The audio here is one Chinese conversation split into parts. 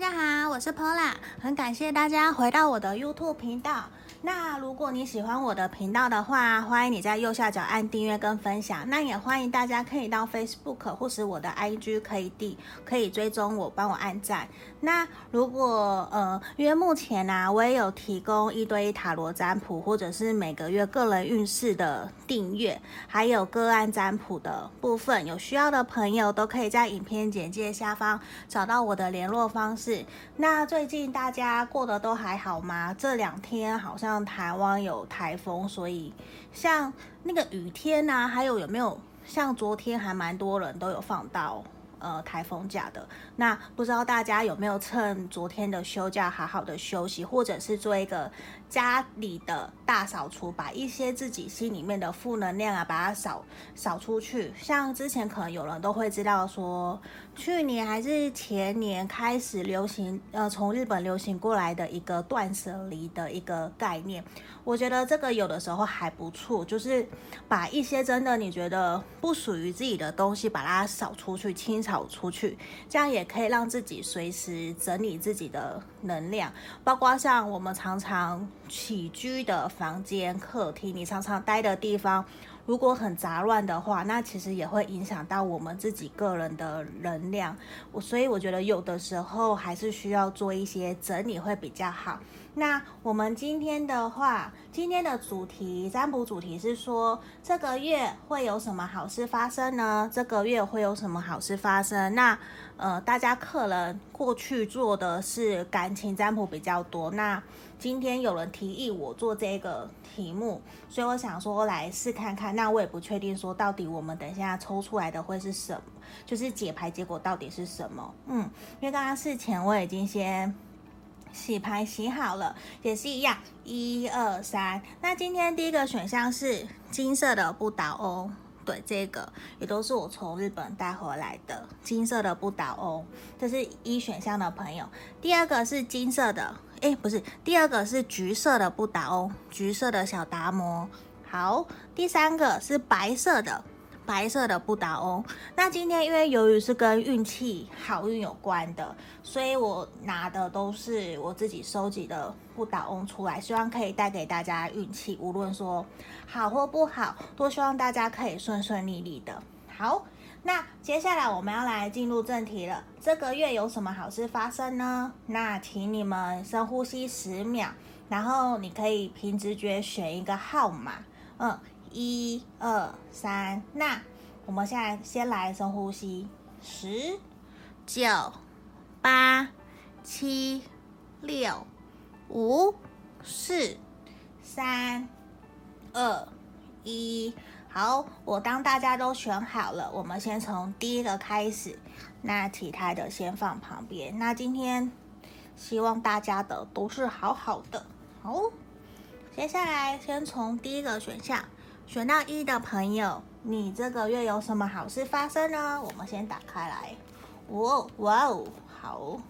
大家好，我是 Pola，很感谢大家回到我的 YouTube 频道。那如果你喜欢我的频道的话，欢迎你在右下角按订阅跟分享。那也欢迎大家可以到 Facebook 或是我的 IG 可以订，可以追踪我，帮我按赞。那如果呃，因为目前呢、啊，我也有提供一对一塔罗占卜，或者是每个月个人运势的订阅，还有个案占卜的部分，有需要的朋友都可以在影片简介下方找到我的联络方式。那最近大家过得都还好吗？这两天好像。像台湾有台风，所以像那个雨天呐、啊，还有有没有像昨天还蛮多人都有放到呃台风假的？那不知道大家有没有趁昨天的休假好好的休息，或者是做一个家里的大扫除，把一些自己心里面的负能量啊，把它扫扫出去。像之前可能有人都会知道说，去年还是前年开始流行，呃，从日本流行过来的一个断舍离的一个概念。我觉得这个有的时候还不错，就是把一些真的你觉得不属于自己的东西，把它扫出去、清扫出去，这样也可以让自己随时整理自己的能量，包括像我们常常。起居的房间、客厅，你常常待的地方，如果很杂乱的话，那其实也会影响到我们自己个人的能量。我所以我觉得有的时候还是需要做一些整理会比较好。那我们今天的话，今天的主题占卜主题是说，这个月会有什么好事发生呢？这个月会有什么好事发生？那呃，大家客人过去做的是感情占卜比较多，那今天有人提议我做这个题目，所以我想说来试看看。那我也不确定说到底我们等一下抽出来的会是什么，就是解牌结果到底是什么。嗯，因为刚刚事前我已经先洗牌洗好了，也是一样，一二三。那今天第一个选项是金色的不倒翁。对，这个也都是我从日本带回来的金色的不倒翁，这是一选项的朋友。第二个是金色的，诶，不是，第二个是橘色的不倒翁，橘色的小达摩。好，第三个是白色的。白色的不倒翁，那今天因为由于是跟运气好运有关的，所以我拿的都是我自己收集的不倒翁出来，希望可以带给大家运气，无论说好或不好，都希望大家可以顺顺利利的。好，那接下来我们要来进入正题了。这个月有什么好事发生呢？那请你们深呼吸十秒，然后你可以凭直觉选一个号码，嗯。一二三，那我们现在先来深呼吸，十、九、八、七、六、五、四、三、二、一。好，我当大家都选好了，我们先从第一个开始，那其他的先放旁边。那今天希望大家的都是好好的。好，接下来先从第一个选项。选到一的朋友，你这个月有什么好事发生呢？我们先打开来，哇哦哇哦，好，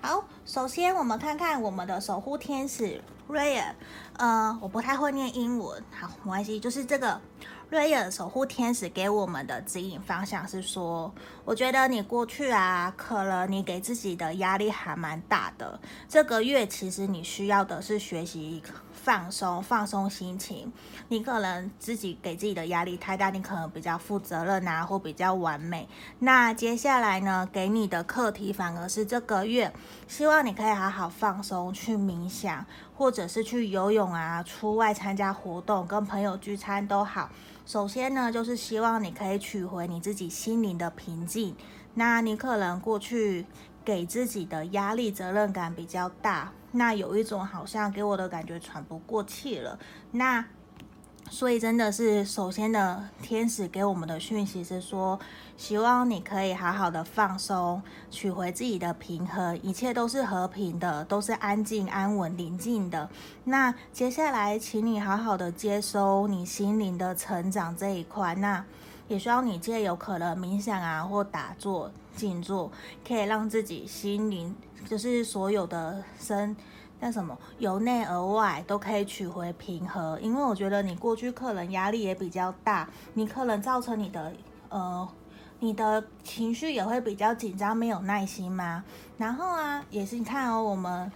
好，首先我们看看我们的守护天使 Raya，呃，我不太会念英文，好，没关系，就是这个。瑞尔守护天使给我们的指引方向是说，我觉得你过去啊，可能你给自己的压力还蛮大的。这个月其实你需要的是学习放松，放松心情。你可能自己给自己的压力太大，你可能比较负责任啊，或比较完美。那接下来呢，给你的课题反而是这个月，希望望你可以好好放松，去冥想，或者是去游泳啊，出外参加活动，跟朋友聚餐都好。首先呢，就是希望你可以取回你自己心灵的平静。那你可能过去给自己的压力、责任感比较大，那有一种好像给我的感觉喘不过气了。那所以真的是，首先的天使给我们的讯息是说，希望你可以好好的放松，取回自己的平衡，一切都是和平的，都是安静、安稳、宁静的。那接下来，请你好好的接收你心灵的成长这一块。那也希望你借有可能冥想啊，或打坐、静坐，可以让自己心灵，就是所有的身。但什么由内而外都可以取回平和，因为我觉得你过去客人压力也比较大，你可能造成你的呃你的情绪也会比较紧张，没有耐心吗？然后啊，也是你看哦，我们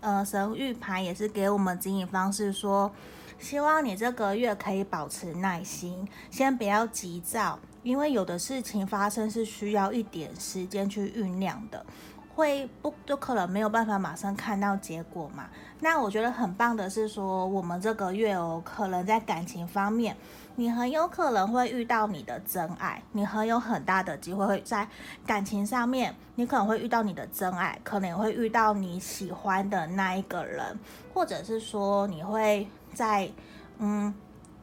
呃神諭牌也是给我们指引方式说，希望你这个月可以保持耐心，先不要急躁，因为有的事情发生是需要一点时间去酝酿的。会不就可能没有办法马上看到结果嘛？那我觉得很棒的是说，我们这个月哦，可能在感情方面，你很有可能会遇到你的真爱，你很有很大的机会会在感情上面，你可能会遇到你的真爱，可能也会遇到你喜欢的那一个人，或者是说你会在嗯，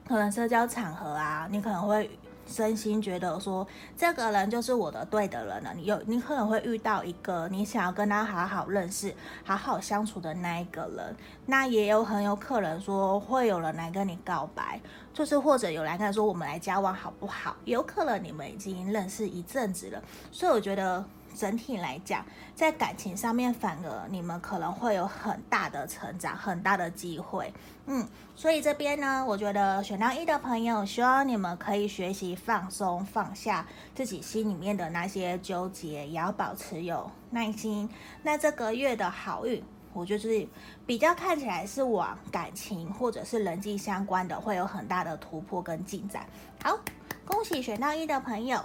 可能社交场合啊，你可能会。真心觉得说这个人就是我的对的人了，你有你可能会遇到一个你想要跟他好好认识、好好相处的那一个人，那也有很有可能说会有人来跟你告白，就是或者有来跟他说我们来交往好不好？有可能你们已经认识一阵子了，所以我觉得。整体来讲，在感情上面，反而你们可能会有很大的成长，很大的机会。嗯，所以这边呢，我觉得选到一的朋友，希望你们可以学习放松，放下自己心里面的那些纠结，也要保持有耐心。那这个月的好运，我就是比较看起来是往感情或者是人际相关的，会有很大的突破跟进展。好，恭喜选到一的朋友。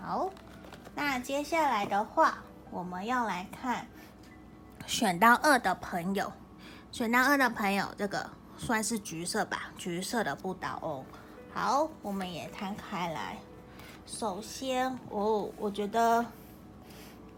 好。那接下来的话，我们要来看选到二的朋友。选到二的朋友，这个算是橘色吧，橘色的不倒翁。好，我们也摊开来。首先，哦，我觉得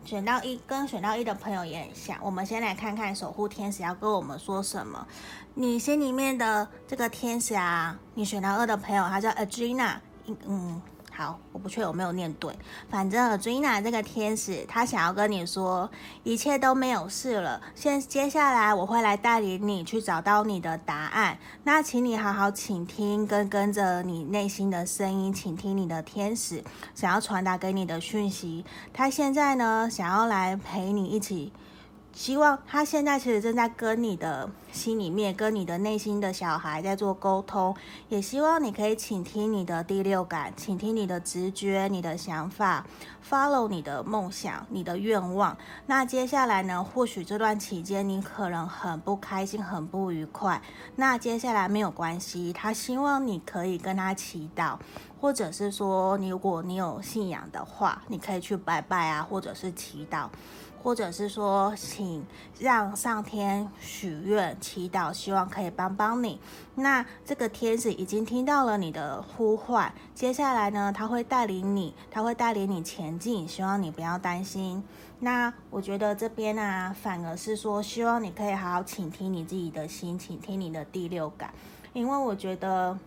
选到一跟选到一的朋友也很像。我们先来看看守护天使要跟我们说什么。你心里面的这个天使啊，你选到二的朋友，他叫 Agina，嗯。好，我不确定有没有念对。反正 Adrina 这个天使，他想要跟你说，一切都没有事了。现接下来我会来带领你去找到你的答案。那请你好好倾听，跟跟着你内心的声音，倾听你的天使想要传达给你的讯息。他现在呢，想要来陪你一起。希望他现在其实正在跟你的心里面，跟你的内心的小孩在做沟通，也希望你可以倾听你的第六感，倾听你的直觉、你的想法，follow 你的梦想、你的愿望。那接下来呢，或许这段期间你可能很不开心、很不愉快。那接下来没有关系，他希望你可以跟他祈祷，或者是说，你如果你有信仰的话，你可以去拜拜啊，或者是祈祷。或者是说，请让上天许愿、祈祷，希望可以帮帮你。那这个天使已经听到了你的呼唤，接下来呢，他会带领你，他会带领你前进，希望你不要担心。那我觉得这边啊，反而是说，希望你可以好好倾听你自己的心，倾听你的第六感，因为我觉得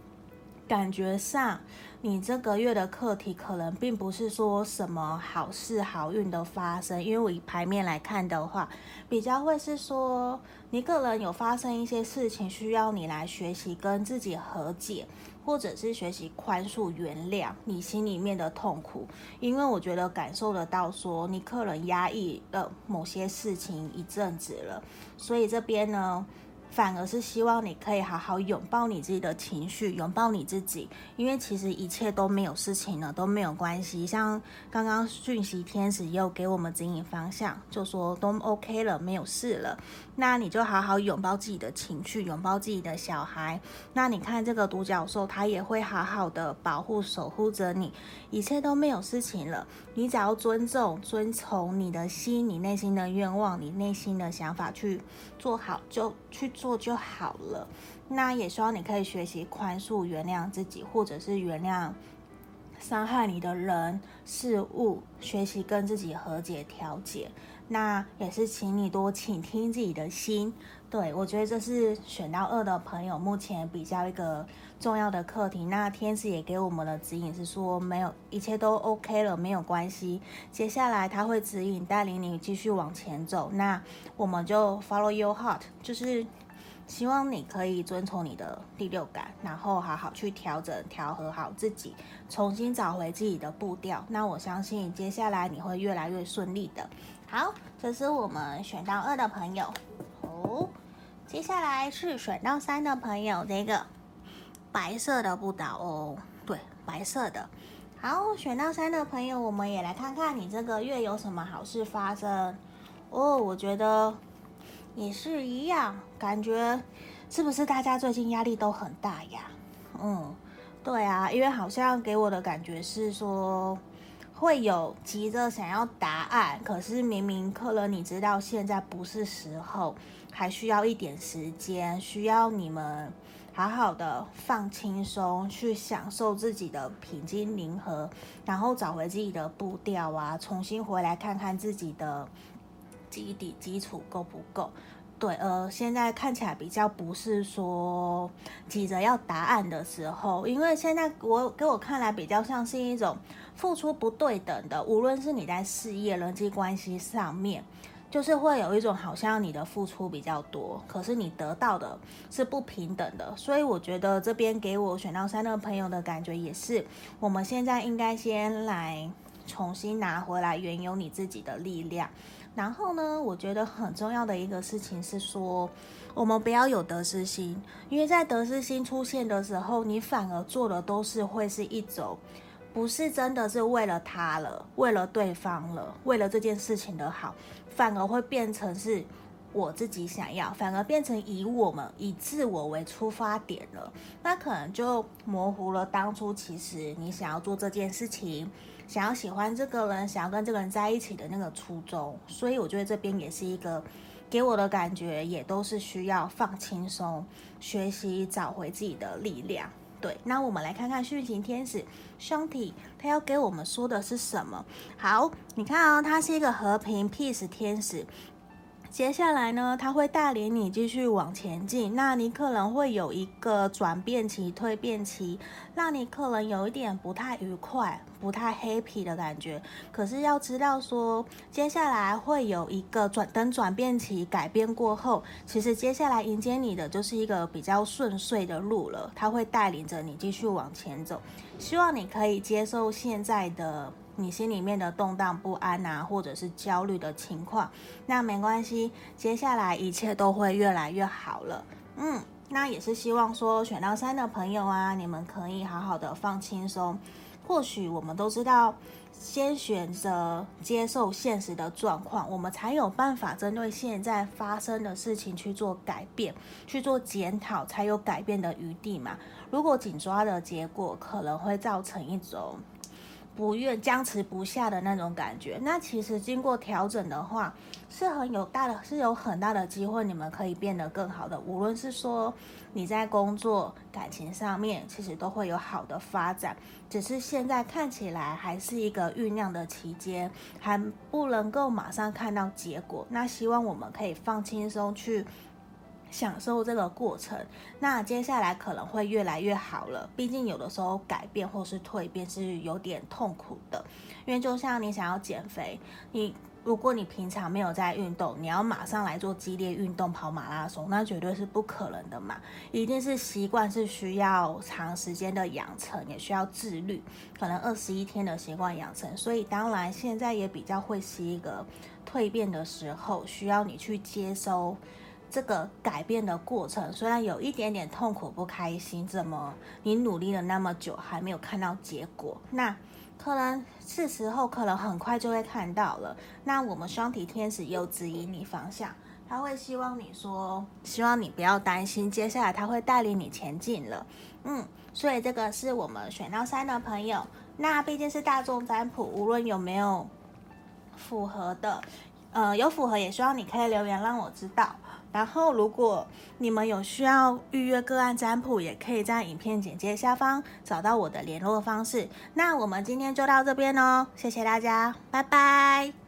感觉上。你这个月的课题可能并不是说什么好事好运的发生，因为我以牌面来看的话，比较会是说你可能有发生一些事情需要你来学习跟自己和解，或者是学习宽恕原谅你心里面的痛苦，因为我觉得感受得到说你可能压抑了某些事情一阵子了，所以这边呢。反而是希望你可以好好拥抱你自己的情绪，拥抱你自己，因为其实一切都没有事情了，都没有关系。像刚刚讯息天使又给我们指引方向，就说都 OK 了，没有事了。那你就好好拥抱自己的情绪，拥抱自己的小孩。那你看这个独角兽，它也会好好的保护、守护着你。一切都没有事情了，你只要尊重、遵从你的心，你内心的愿望，你内心的想法去做好，就去做就好了。那也希望你可以学习宽恕、原谅自己，或者是原谅伤害你的人事物，学习跟自己和解、调解。那也是，请你多倾听自己的心。对，我觉得这是选到二的朋友目前比较一个重要的课题。那天使也给我们的指引是说，没有，一切都 OK 了，没有关系。接下来他会指引带领你继续往前走。那我们就 follow your heart，就是希望你可以遵从你的第六感，然后好好去调整、调和好自己，重新找回自己的步调。那我相信接下来你会越来越顺利的。好，这是我们选到二的朋友哦。接下来是选到三的朋友，这个白色的不倒翁，对，白色的。好，选到三的朋友，我们也来看看你这个月有什么好事发生哦。我觉得也是一样，感觉是不是大家最近压力都很大呀？嗯，对啊，因为好像给我的感觉是说会有急着想要答案，可是明明可能你知道现在不是时候，还需要一点时间，需要你们。好好的放轻松，去享受自己的平静宁和，然后找回自己的步调啊，重新回来看看自己的基底基础够不够。对，呃，现在看起来比较不是说急着要答案的时候，因为现在我给我看来比较像是一种付出不对等的，无论是你在事业、人际关系上面。就是会有一种好像你的付出比较多，可是你得到的是不平等的，所以我觉得这边给我选到三的朋友的感觉也是，我们现在应该先来重新拿回来原有你自己的力量。然后呢，我觉得很重要的一个事情是说，我们不要有得失心，因为在得失心出现的时候，你反而做的都是会是一种。不是真的是为了他了，为了对方了，为了这件事情的好，反而会变成是我自己想要，反而变成以我们以自我为出发点了，那可能就模糊了当初其实你想要做这件事情，想要喜欢这个人，想要跟这个人在一起的那个初衷。所以我觉得这边也是一个给我的感觉，也都是需要放轻松，学习找回自己的力量。对，那我们来看看讯息天使兄弟，他要给我们说的是什么？好，你看啊、哦，他是一个和平 peace 天使。接下来呢，他会带领你继续往前进。那你可能会有一个转变期、蜕变期，让你可能有一点不太愉快、不太 happy 的感觉。可是要知道说，接下来会有一个转，等转变期改变过后，其实接下来迎接你的就是一个比较顺遂的路了。他会带领着你继续往前走。希望你可以接受现在的。你心里面的动荡不安啊，或者是焦虑的情况，那没关系，接下来一切都会越来越好了。嗯，那也是希望说选到三的朋友啊，你们可以好好的放轻松。或许我们都知道，先选择接受现实的状况，我们才有办法针对现在发生的事情去做改变，去做检讨，才有改变的余地嘛。如果紧抓的结果，可能会造成一种。不愿僵持不下的那种感觉，那其实经过调整的话，是很有大的，是有很大的机会，你们可以变得更好的。无论是说你在工作、感情上面，其实都会有好的发展。只是现在看起来还是一个酝酿的期间，还不能够马上看到结果。那希望我们可以放轻松去。享受这个过程，那接下来可能会越来越好了。毕竟有的时候改变或是蜕变是有点痛苦的，因为就像你想要减肥，你如果你平常没有在运动，你要马上来做激烈运动跑马拉松，那绝对是不可能的嘛。一定是习惯是需要长时间的养成，也需要自律，可能二十一天的习惯养成。所以当然现在也比较会是一个蜕变的时候，需要你去接收。这个改变的过程虽然有一点点痛苦、不开心，怎么你努力了那么久还没有看到结果？那可能是时候，可能很快就会看到了。那我们双体天使又指引你方向，他会希望你说，希望你不要担心，接下来他会带领你前进了。嗯，所以这个是我们选到三的朋友，那毕竟是大众占卜，无论有没有符合的，呃，有符合也希望你可以留言让我知道。然后，如果你们有需要预约个案占卜，也可以在影片简介下方找到我的联络方式。那我们今天就到这边哦，谢谢大家，拜拜。